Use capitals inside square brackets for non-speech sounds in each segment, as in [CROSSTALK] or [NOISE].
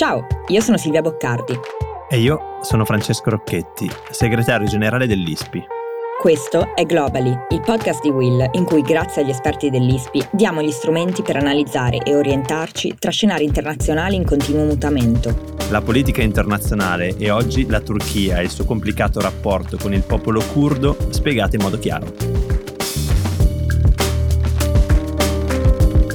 Ciao, io sono Silvia Boccardi. E io sono Francesco Rocchetti, segretario generale dell'ISPI. Questo è Globally, il podcast di Will in cui grazie agli esperti dell'ISPI diamo gli strumenti per analizzare e orientarci tra scenari internazionali in continuo mutamento. La politica internazionale e oggi la Turchia e il suo complicato rapporto con il popolo curdo spiegate in modo chiaro.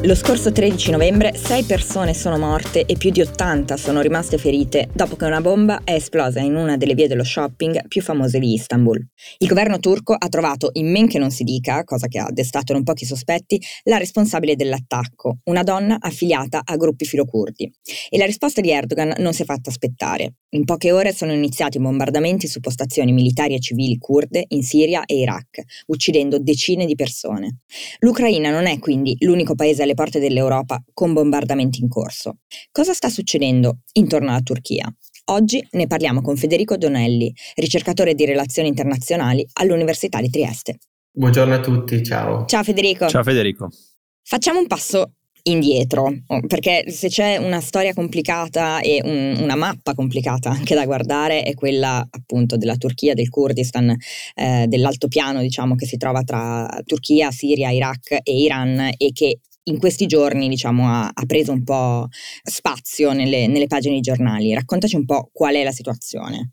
Lo scorso 13 novembre 6 persone sono morte e più di 80 sono rimaste ferite dopo che una bomba è esplosa in una delle vie dello shopping più famose di Istanbul. Il governo turco ha trovato, in men che non si dica, cosa che ha destato non pochi sospetti, la responsabile dell'attacco, una donna affiliata a gruppi filocurdi. E la risposta di Erdogan non si è fatta aspettare. In poche ore sono iniziati bombardamenti su postazioni militari e civili kurde in Siria e Iraq, uccidendo decine di persone. L'Ucraina non è quindi l'unico paese alle porte dell'Europa con bombardamenti in corso. Cosa sta succedendo intorno alla Turchia? Oggi ne parliamo con Federico Donelli, ricercatore di relazioni internazionali all'Università di Trieste. Buongiorno a tutti, ciao. Ciao Federico. Ciao Federico. Facciamo un passo indietro, perché se c'è una storia complicata e un, una mappa complicata anche da guardare è quella appunto della Turchia, del Kurdistan, eh, dell'altopiano diciamo che si trova tra Turchia, Siria, Iraq e Iran e che in questi giorni diciamo, ha, ha, preso un po' spazio nelle, nelle pagine dei giornali. Raccontaci un po' qual è la situazione.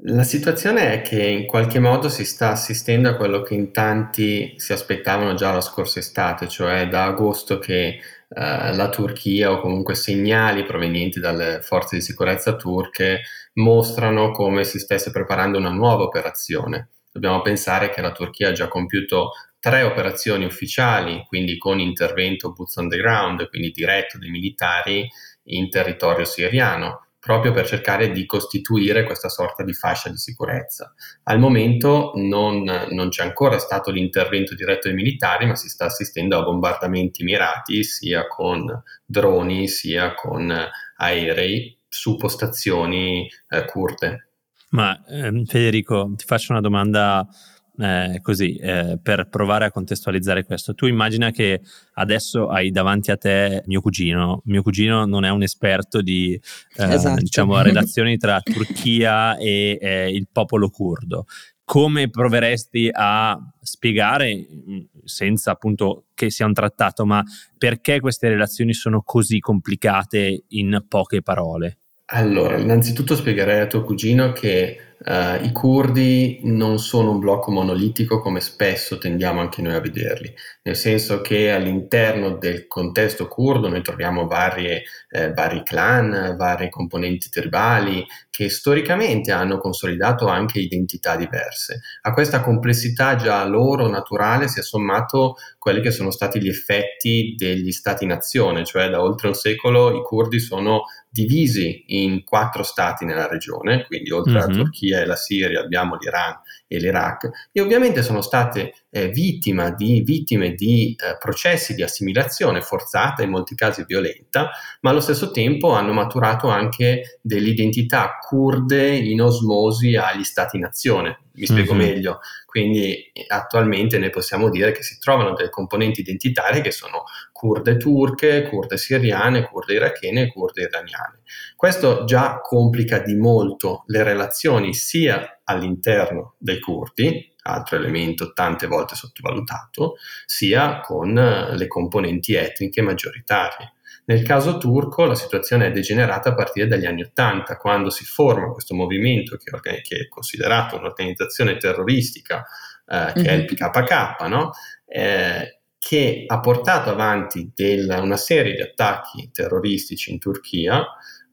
La situazione è che in qualche modo si sta assistendo a quello che in tanti si aspettavano già la scorsa estate, cioè da agosto che eh, la Turchia o comunque segnali provenienti dalle forze di sicurezza turche mostrano come si stesse preparando una nuova operazione. Dobbiamo pensare che la Turchia ha già compiuto tre operazioni ufficiali, quindi con intervento boots on the ground, quindi diretto dei militari in territorio siriano, proprio per cercare di costituire questa sorta di fascia di sicurezza. Al momento non, non c'è ancora stato l'intervento diretto dei militari, ma si sta assistendo a bombardamenti mirati sia con droni sia con aerei su postazioni eh, curte. Ma ehm, Federico, ti faccio una domanda eh, così, eh, per provare a contestualizzare questo. Tu immagina che adesso hai davanti a te mio cugino. Mio cugino non è un esperto di eh, esatto. diciamo, [LAUGHS] relazioni tra Turchia e eh, il popolo curdo. Come proveresti a spiegare, mm, senza appunto che sia un trattato, ma perché queste relazioni sono così complicate in poche parole? Allora, innanzitutto spiegherei a tuo cugino che Uh, I curdi non sono un blocco monolitico come spesso tendiamo anche noi a vederli, nel senso che all'interno del contesto curdo noi troviamo varie, eh, vari clan, varie componenti tribali che storicamente hanno consolidato anche identità diverse. A questa complessità già loro naturale si è sommato quelli che sono stati gli effetti degli stati-nazione, cioè da oltre un secolo i curdi sono divisi in quattro stati nella regione, quindi oltre mm-hmm. alla Turchia e la Siria abbiamo l'Iran e l'Iraq, e ovviamente sono state eh, vittime di, vittime di eh, processi di assimilazione forzata, in molti casi violenta, ma allo stesso tempo hanno maturato anche delle identità kurde in osmosi agli stati-nazione. Mi spiego mm-hmm. meglio. Quindi attualmente noi possiamo dire che si trovano delle componenti identitarie che sono kurde turche, kurde siriane, kurde irachene e kurde iraniane. Questo già complica di molto le relazioni sia all'interno dei kurdi, altro elemento tante volte sottovalutato, sia con le componenti etniche maggioritarie. Nel caso turco la situazione è degenerata a partire dagli anni Ottanta, quando si forma questo movimento che, che è considerato un'organizzazione terroristica, eh, che mm-hmm. è il PKK, mhm. no? eh, che ha portato avanti del, una serie di attacchi terroristici in Turchia.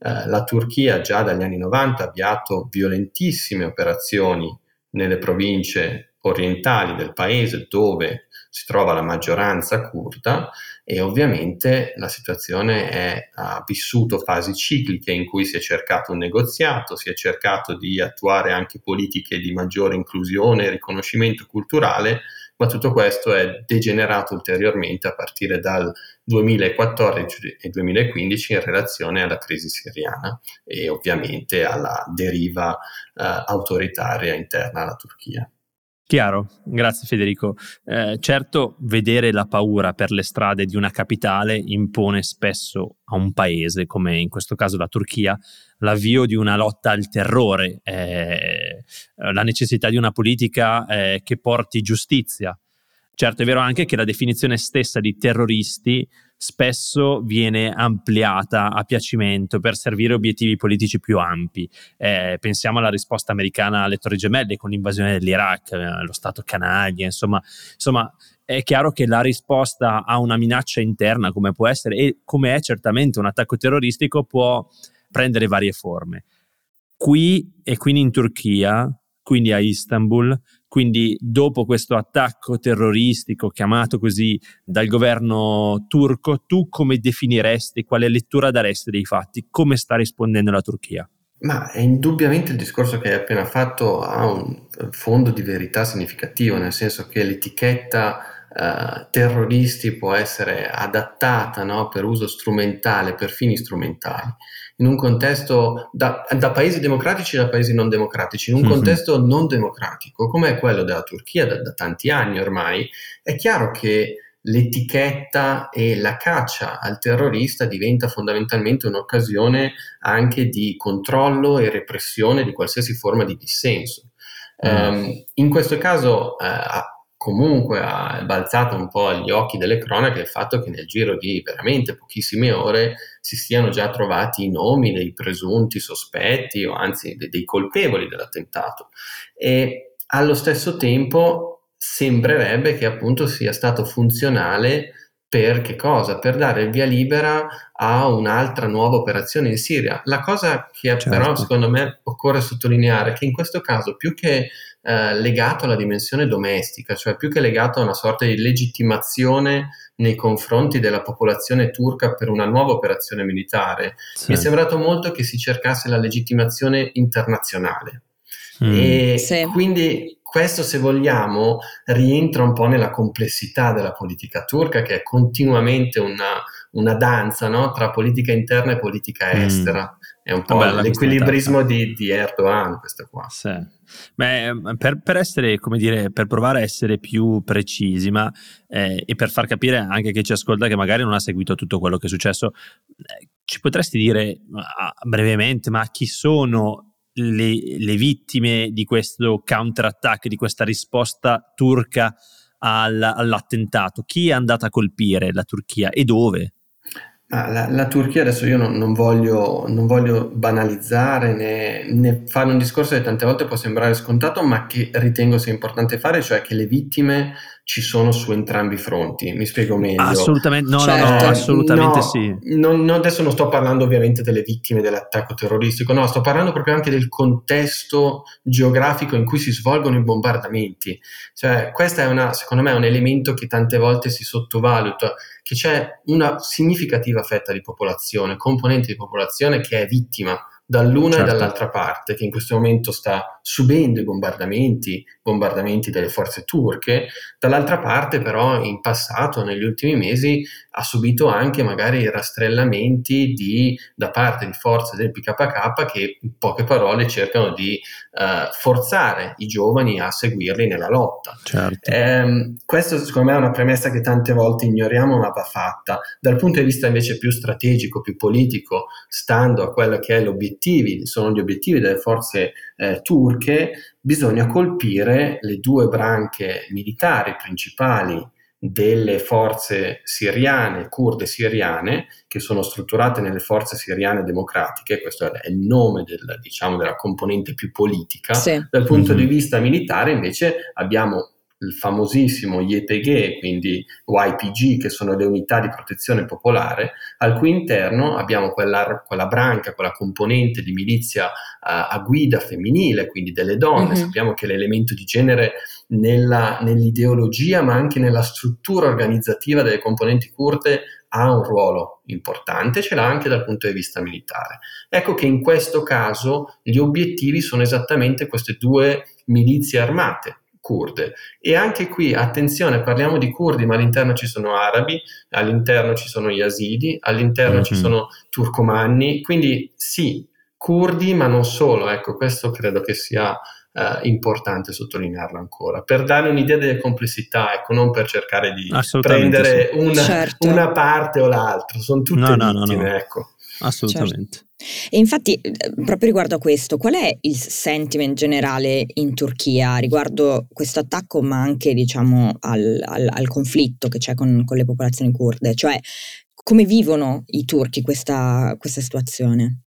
Eh, la Turchia già dagli anni 90 ha avviato violentissime operazioni nelle province orientali del paese dove si trova la maggioranza curda e ovviamente la situazione è, ha vissuto fasi cicliche in cui si è cercato un negoziato, si è cercato di attuare anche politiche di maggiore inclusione e riconoscimento culturale, ma tutto questo è degenerato ulteriormente a partire dal 2014 e 2015 in relazione alla crisi siriana e ovviamente alla deriva eh, autoritaria interna alla Turchia. Chiaro, grazie Federico. Eh, certo, vedere la paura per le strade di una capitale impone spesso a un paese, come in questo caso la Turchia, l'avvio di una lotta al terrore, eh, la necessità di una politica eh, che porti giustizia. Certo, è vero anche che la definizione stessa di terroristi spesso viene ampliata a piacimento per servire obiettivi politici più ampi. Eh, pensiamo alla risposta americana alle Torri Gemelle con l'invasione dell'Iraq, eh, lo Stato canaglia, insomma, insomma è chiaro che la risposta a una minaccia interna come può essere e come è certamente un attacco terroristico può prendere varie forme. Qui e quindi in Turchia, quindi a Istanbul, quindi dopo questo attacco terroristico chiamato così dal governo turco, tu come definiresti, quale lettura daresti dei fatti? Come sta rispondendo la Turchia? Ma indubbiamente il discorso che hai appena fatto ha un fondo di verità significativo, nel senso che l'etichetta eh, terroristi può essere adattata no, per uso strumentale, per fini strumentali in un contesto da, da, paesi democratici da paesi non democratici, in un mm-hmm. contesto non democratico come è quello della Turchia da, da tanti anni ormai, è chiaro che l'etichetta e la caccia al terrorista diventa fondamentalmente un'occasione anche di controllo e repressione di qualsiasi forma di dissenso. Mm. Um, in questo caso uh, comunque ha balzato un po' agli occhi delle cronache il fatto che nel giro di veramente pochissime ore si siano già trovati i nomi dei presunti sospetti o anzi dei, colpevoli dell'attentato e allo stesso tempo sembrerebbe che appunto sia stato funzionale per che cosa? Per dare il via libera a un'altra nuova operazione in Siria. La cosa che certo. però secondo me occorre sottolineare è che in questo caso più che eh, legato alla dimensione domestica, cioè più che legato a una sorta di legittimazione nei confronti della popolazione turca per una nuova operazione militare, sì. mi è sembrato molto che si cercasse la legittimazione internazionale. Mm. E sì. quindi questo, se vogliamo, rientra un po' nella complessità della politica turca, che è continuamente una, una danza no? tra politica interna e politica mm. estera. Mm. È un po' Bella l'equilibrismo di, di, Erdogan, questo qua. Sì. Beh, per, per, essere, come dire, per provare a essere più precisi, ma eh, e per far capire anche chi ci ascolta che magari non ha seguito tutto quello che è successo, eh, ci potresti dire ah, brevemente, ma chi sono le, le, vittime di questo counterattack, di questa risposta turca al, all'attentato? Chi è andato a colpire la Turchia e dove? Ah, la, la, Turchia adesso io non, non, voglio, non voglio, banalizzare né, né, fare un discorso che tante volte può sembrare scontato, ma che ritengo sia importante fare, cioè che le vittime ci sono su entrambi i fronti. Mi spiego meglio. Assolutamente, no, cioè, no, no, assolutamente no, sì. Non, non, adesso non sto parlando ovviamente delle vittime dell'attacco terroristico, no, sto parlando proprio anche del contesto geografico in cui si svolgono i bombardamenti. Cioè, questo è una, secondo me, è un elemento che tante volte si sottovaluta, che c'è una significativa fetta di popolazione, componente di popolazione che è vittima dall'una certo. e dall'altra parte, che in questo momento sta subendo i bombardamenti, bombardamenti delle forze turche, dall'altra parte però in passato, negli ultimi mesi, ha subito anche magari rastrellamenti di, da parte di forze del PKK che in poche parole cercano di uh, forzare i giovani a seguirli nella lotta. Certo. Eh, questo secondo me è una premessa che tante volte ignoriamo ma va fatta. Dal punto di vista invece più strategico, più politico, stando a quello che è l'obiettivi, sono gli obiettivi delle forze eh, turche, bisogna colpire le due branche militari principali delle forze siriane, kurde siriane, che sono strutturate nelle forze siriane democratiche, questo è il nome del, diciamo, della componente più politica. Sì. Dal punto mm-hmm. di vista militare invece abbiamo il famosissimo YPG, quindi YPG, che sono le unità di protezione popolare, al cui interno abbiamo quella, quella branca, quella componente di milizia a, a guida femminile, quindi delle donne. Mm-hmm. Sappiamo che l'elemento di genere nella, nell'ideologia, ma anche nella struttura organizzativa delle componenti curte ha un ruolo importante, ce l'ha anche dal punto di vista militare. Ecco che in questo caso gli obiettivi sono esattamente queste due milizie armate, kurde. E anche qui, attenzione, parliamo di kurdi, ma all'interno ci sono arabi, all'interno ci sono yazidi, all'interno mm-hmm. ci mhm. sono turcomanni, quindi sì, kurdi, ma non solo, ecco, questo credo che sia uh, importante sottolinearlo ancora, per dare un'idea delle complessità, ecco, non per cercare di prendere sì. una, certo. una, parte o l'altra, sono tutte no, no, vittime, no, ecco. Assolutamente. Certo. E infatti, eh, proprio riguardo a questo, qual è il sentiment generale in Turchia riguardo questo attacco, ma anche diciamo al, al, al conflitto che c'è con, con, le popolazioni kurde? Cioè, come vivono i turchi questa, questa situazione?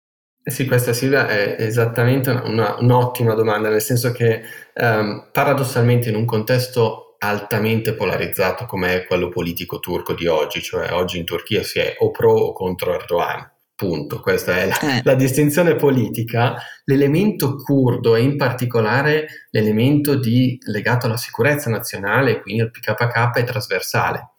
Eh sì, questa Silvia è esattamente una, una, un'ottima domanda, nel senso che um, paradossalmente in un contesto altamente polarizzato come è quello politico turco di oggi, cioè oggi in Turchia si è o pro o contro Erdogan, Punto, questa è la, eh. la, distinzione politica. L'elemento curdo e in particolare l'elemento di, legato alla sicurezza nazionale, quindi al PKK, è trasversale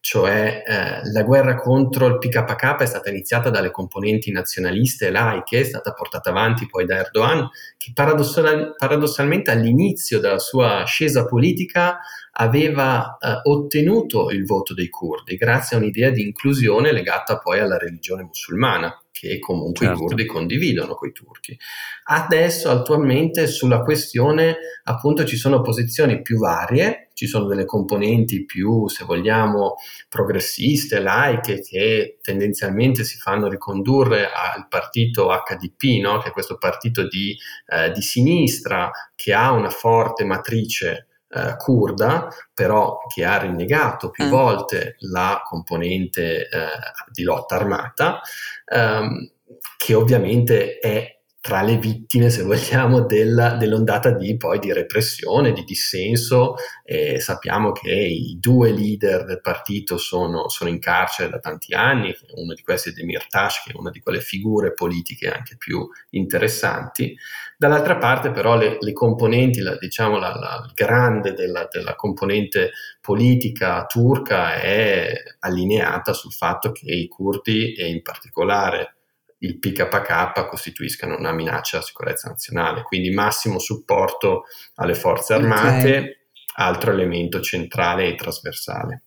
cioè eh, la guerra contro il PKK è stata iniziata dalle componenti nazionaliste e laiche, è stata portata avanti poi da Erdogan, che paradossal- paradossalmente all'inizio della sua ascesa politica aveva eh, ottenuto il voto dei curdi grazie a un'idea di inclusione legata poi alla religione musulmana che comunque certo. i curdi condividono con i turchi. Adesso attualmente sulla questione appunto ci sono posizioni più varie, ci sono delle componenti più, se vogliamo, progressiste, laiche, che tendenzialmente si fanno ricondurre al partito HDP, no? che è questo partito di, eh, di sinistra che ha una forte matrice eh, kurda, però che ha rinnegato più mm. volte la componente eh, di lotta armata, ehm, che ovviamente è tra le vittime, se vogliamo, della, dell'ondata di, poi, di repressione, di dissenso. Eh, sappiamo che i due leader del partito sono, sono, in carcere da tanti anni, uno di questi è Demirtas, che è una di quelle figure politiche anche più interessanti. Dall'altra parte però le, le componenti, la, diciamo la, la, grande della, della componente politica turca è allineata sul fatto che i curdi e in particolare il PKK costituiscano una minaccia alla sicurezza nazionale, quindi massimo supporto alle forze armate, okay. altro elemento centrale e trasversale.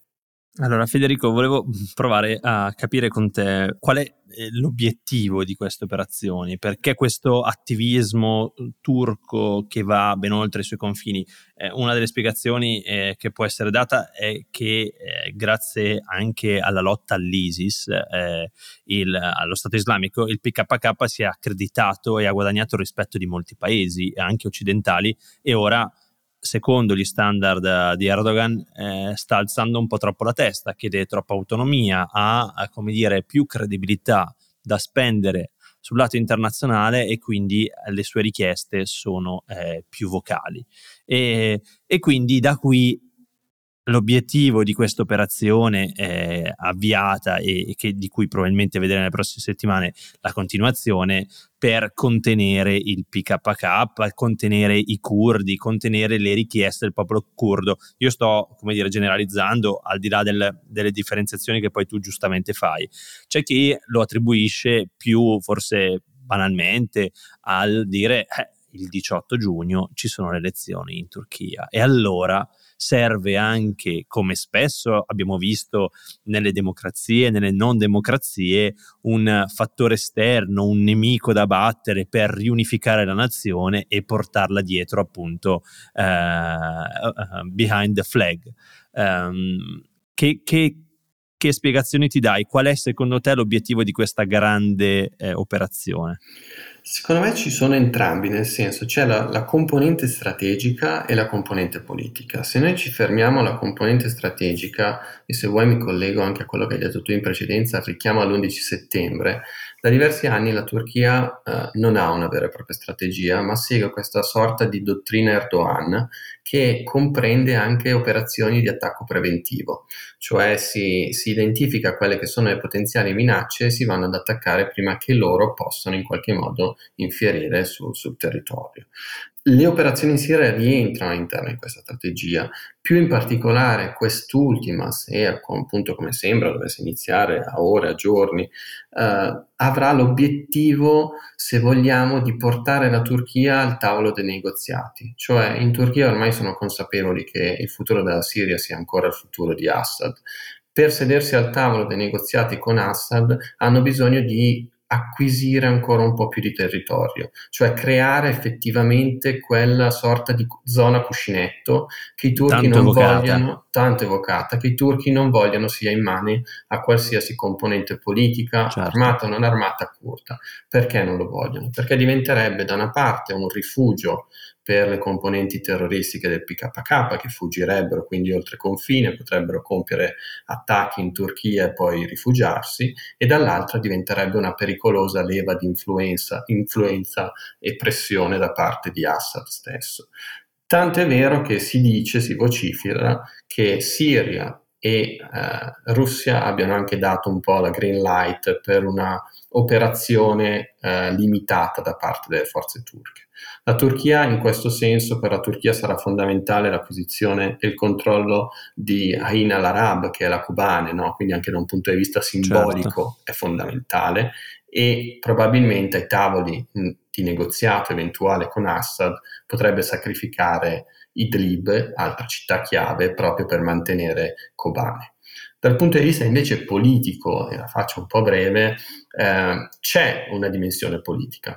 Allora Federico, volevo provare a capire con te qual è eh, l'obiettivo di queste operazioni, perché questo attivismo turco che va ben oltre i suoi confini. Eh, una delle spiegazioni eh, che può essere data è che eh, grazie anche alla lotta all'ISIS, eh, il, allo Stato islamico, il PKK si è accreditato e ha guadagnato il rispetto di molti paesi, anche occidentali, e ora secondo gli standard eh, di Erdogan, eh, sta alzando un po' troppo la testa, chiede troppa autonomia, ha, ha come dire, più credibilità da spendere sul lato internazionale e quindi le sue richieste sono eh, più vocali. E, e, quindi da qui L'obiettivo di questa operazione eh, avviata e, e di cui probabilmente vedremo nelle prossime settimane la continuazione per contenere il PKK, contenere i curdi, contenere le richieste del popolo curdo. Io sto, come dire, generalizzando al di là del, delle differenziazioni che poi tu giustamente fai. C'è chi lo attribuisce più, forse banalmente, al dire eh, il 18 giugno ci sono le elezioni in Turchia e allora serve anche, come spesso abbiamo visto nelle democrazie, nelle non democrazie, un fattore esterno, un nemico da battere per riunificare la nazione e portarla dietro appunto uh, behind the flag. Um, che, che, che, spiegazioni ti dai? Qual è secondo te l'obiettivo di questa grande eh, operazione? Secondo me ci sono entrambi, nel senso c'è la, la, componente strategica e la componente politica. Se noi ci fermiamo alla componente strategica, e se vuoi mi collego anche a quello che hai detto tu in precedenza, richiamo all'11 settembre, da diversi anni la Turchia eh, non ha una vera e propria strategia, ma segue questa sorta di dottrina Erdogan che comprende anche operazioni di attacco preventivo, cioè si, si identifica quelle che sono le potenziali minacce e si vanno ad attaccare prima che loro possano in qualche modo infierire sul, sul territorio. Le operazioni in Siria rientrano all'interno di questa strategia, più in particolare quest'ultima, se appunto come sembra dovesse iniziare a ore, a giorni, eh, avrà l'obiettivo, se vogliamo, di portare la Turchia al tavolo dei negoziati. Cioè in Turchia ormai sono consapevoli che il futuro della Siria sia ancora il futuro di Assad. Per sedersi al tavolo dei negoziati con Assad hanno bisogno di acquisire ancora un po' più di territorio, cioè creare effettivamente quella sorta di zona cuscinetto che i turchi tanto non evocata. vogliono, tanto evocata, che i turchi non vogliono sia in mano a qualsiasi componente politica, certo. armata o non armata, curta. Perché non lo vogliono? Perché diventerebbe da una parte un rifugio per le componenti terroristiche del PKK che fuggirebbero quindi oltre confine, potrebbero compiere attacchi in Turchia e poi rifugiarsi, e dall'altra diventerebbe una pericolosa leva di influenza, influenza e pressione da parte di Assad stesso. Tanto è vero che si dice, si vocifera, che Siria e eh, Russia abbiano anche dato un po' la green light per una operazione eh, limitata da parte delle forze turche. La Turchia, in questo senso, per la Turchia sarà fondamentale l'acquisizione e il controllo di Ain al-Arab, che è la cubane, no? quindi anche da un punto di vista simbolico certo. è fondamentale e probabilmente ai tavoli di negoziato eventuale con Assad potrebbe sacrificare Idlib, altra città chiave, proprio per mantenere Kobane. Dal punto di vista invece politico, e la faccio un po' breve, eh, c'è una dimensione politica.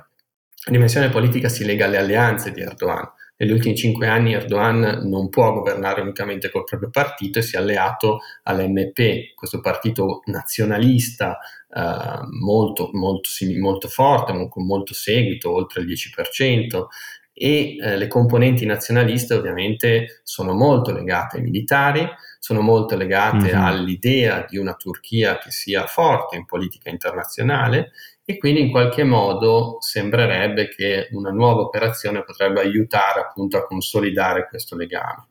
La dimensione politica si lega alle alleanze di Erdogan. Negli ultimi cinque anni Erdogan non può governare unicamente col proprio partito e si è alleato all'MP, questo partito nazionalista eh, molto, molto, molto forte, con molto seguito, oltre il 10%, e eh, le componenti nazionaliste ovviamente sono molto legate ai militari, sono molto legate mm-hmm. all'idea di una Turchia che sia forte in politica internazionale e quindi in qualche modo sembrerebbe che una nuova operazione potrebbe aiutare appunto a consolidare questo legame.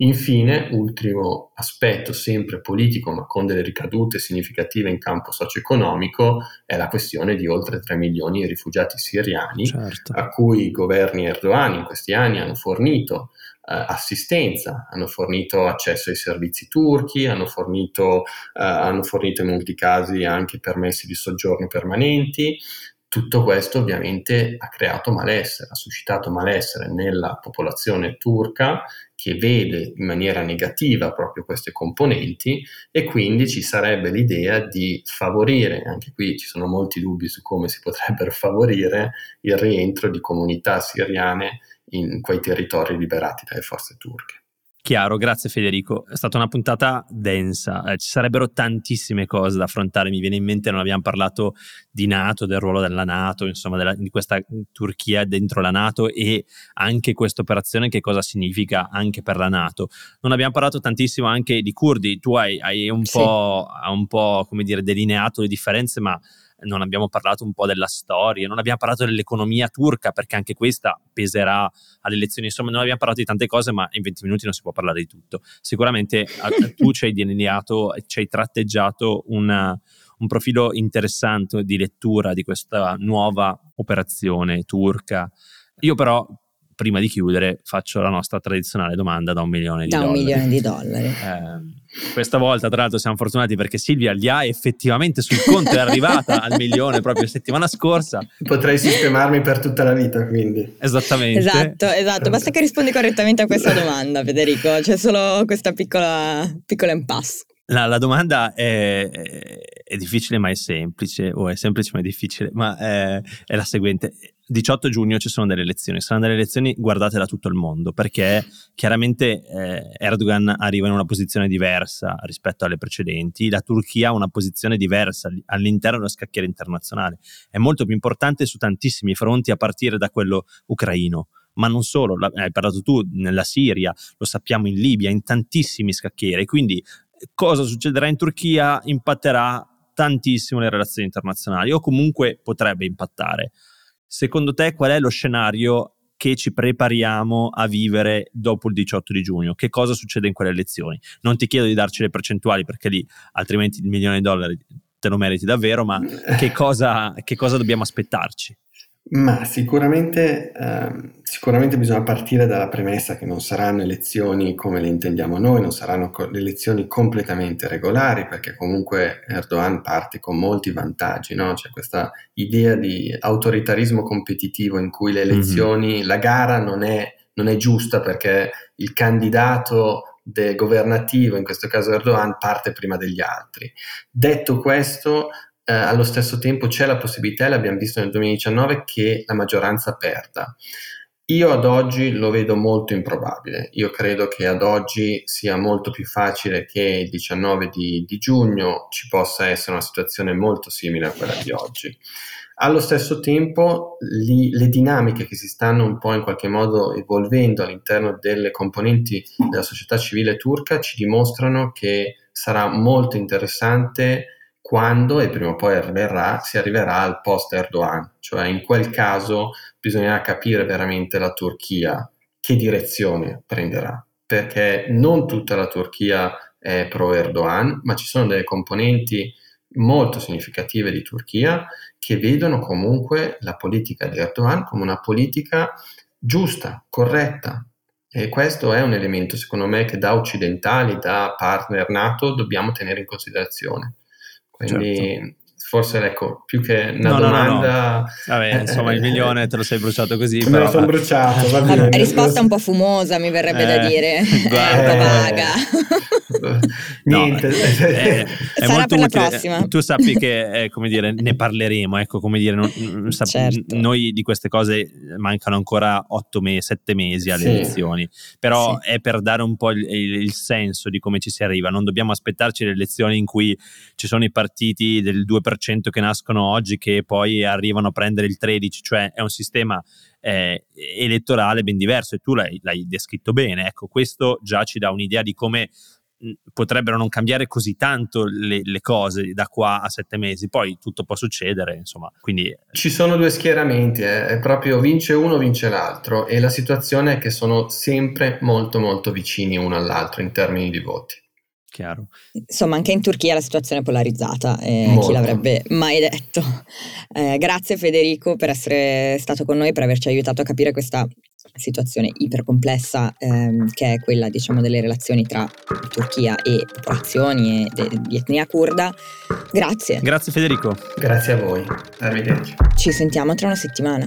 Infine, ultimo aspetto sempre politico ma con delle ricadute significative in campo socio-economico è la questione di oltre 3 milioni di rifugiati siriani certo. a cui i governi Erdogan in questi anni hanno fornito eh, assistenza, hanno fornito accesso ai servizi turchi, hanno fornito, eh, hanno fornito in molti casi anche permessi di soggiorno permanenti, tutto questo ovviamente ha creato malessere, ha suscitato malessere nella popolazione turca che vede in maniera negativa proprio queste componenti e quindi ci sarebbe l'idea di favorire, anche qui ci sono molti dubbi su come si potrebbero favorire il rientro di comunità siriane in quei territori liberati dalle forze turche. Chiaro, grazie Federico. È stata una puntata densa, eh, ci sarebbero tantissime cose da affrontare. Mi viene in mente, non abbiamo parlato di Nato, del ruolo della Nato, insomma, della, di questa Turchia dentro la Nato e anche questa operazione che cosa significa anche per la Nato. Non abbiamo parlato tantissimo anche di curdi, tu hai, hai un, sì. po', un po', come dire, delineato le differenze, ma non abbiamo parlato un po' della storia, non abbiamo parlato dell'economia turca perché anche questa peserà alle elezioni, insomma non abbiamo parlato di tante cose ma in 20 minuti non si può parlare di tutto. Sicuramente tu ci hai delineato, ci hai tratteggiato una, un profilo interessante di lettura di questa nuova operazione turca. Io però prima di chiudere faccio la nostra tradizionale domanda da un milione di da dollari. Da un milione di [LAUGHS] dollari. Eh, questa volta, tra l'altro, siamo fortunati perché Silvia li ha effettivamente sul conto, è arrivata al [LAUGHS] milione proprio la settimana scorsa. Potrei sistemarmi per tutta la vita, quindi. Esattamente. Esatto, esatto. Basta che rispondi correttamente a questa domanda, Federico. C'è solo questa piccola, piccola impasse. La, la, domanda è, è, difficile ma è semplice, o è semplice ma è difficile, ma è, è, la seguente. 18 giugno ci sono delle elezioni, saranno delle elezioni guardate da tutto il mondo, perché chiaramente eh, Erdogan arriva in una posizione diversa rispetto alle precedenti, la Turchia ha una posizione diversa all'interno dello scacchiere internazionale, è molto più importante su tantissimi fronti a partire da quello ucraino ma non solo, hai parlato tu nella Siria, lo sappiamo in Libia, in tantissimi scacchieri, quindi cosa succederà in Turchia impatterà tantissimo le relazioni internazionali o comunque potrebbe impattare. Secondo te qual è lo scenario che ci prepariamo a vivere dopo il 18 di giugno? Che cosa succede in quelle elezioni? Non ti chiedo di darci le percentuali perché lì altrimenti il milione di dollari te lo meriti davvero, ma [LAUGHS] che cosa, che cosa dobbiamo aspettarci? Ma sicuramente, ehm, sicuramente bisogna partire dalla premessa che non saranno elezioni come le intendiamo noi, non saranno co- elezioni completamente regolari, perché comunque Erdogan parte con molti vantaggi, no? C'è questa idea di autoritarismo competitivo in cui le mm-hmm. elezioni, mm-hmm. la gara non è, non è giusta perché il candidato governativo, in questo caso Erdogan, parte prima degli altri. Detto questo, eh, allo stesso tempo c'è la possibilità, e l'abbiamo visto nel 2019, che la maggioranza perda. Io ad oggi lo vedo molto improbabile. Io credo che ad oggi sia molto più facile che il 19 di, di giugno ci possa essere una situazione molto simile a quella di oggi. Allo stesso tempo, li, le dinamiche che si stanno un po' in qualche modo evolvendo all'interno delle componenti della società civile turca ci dimostrano che sarà molto interessante quando, e prima o poi arriverà, si arriverà al post Erdogan, cioè in quel caso bisognerà capire veramente la Turchia che direzione prenderà, perché non tutta la Turchia è pro Erdogan, ma ci sono delle componenti molto significative di Turchia che vedono comunque la politica di Erdogan come una politica giusta, corretta. E questo è un elemento, secondo me, che da occidentali, da partner NATO, dobbiamo tenere in considerazione. Quindi certo. Forse ecco, più che una no, domanda... No, no, Vabbè, eh, insomma, il milione te lo sei bruciato così. Me però... lo sono bruciato, va [LAUGHS] bene. risposta un po' fumosa, mi verrebbe eh, da dire. [LAUGHS] Guarda, un po' vaga. [LAUGHS] Niente. È, è Sarà per la prossima. Tu sappi che, eh, come dire, ne parleremo, ecco, come dire, non, sap- certo. noi di queste cose mancano ancora otto mesi, sette mesi alle sì. elezioni, però sì. è per dare un po' il, il, senso di come ci si arriva, non dobbiamo aspettarci le elezioni in cui ci sono i partiti del 2% che nascono oggi che poi arrivano a prendere il 13%, cioè è un sistema eh, elettorale ben diverso e tu l'hai, l'hai descritto bene, ecco, questo già ci dà un'idea di come potrebbero non cambiare così tanto le, le, cose da qua a sette mesi, poi tutto può succedere, insomma. Quindi... Ci sono due schieramenti, eh. è proprio vince uno, vince l'altro e la situazione è che sono sempre molto molto vicini uno all'altro in termini di voti. Chiaro. Insomma, anche in Turchia la situazione è polarizzata, eh, chi l'avrebbe mai detto. Eh, grazie Federico per essere stato con noi, per averci aiutato a capire questa situazione ipercomplessa ehm, che è quella diciamo delle relazioni tra Turchia e popolazioni e de- di etnia kurda. Grazie. Grazie Federico. Grazie a voi. Arrivederci. Ci sentiamo tra una settimana.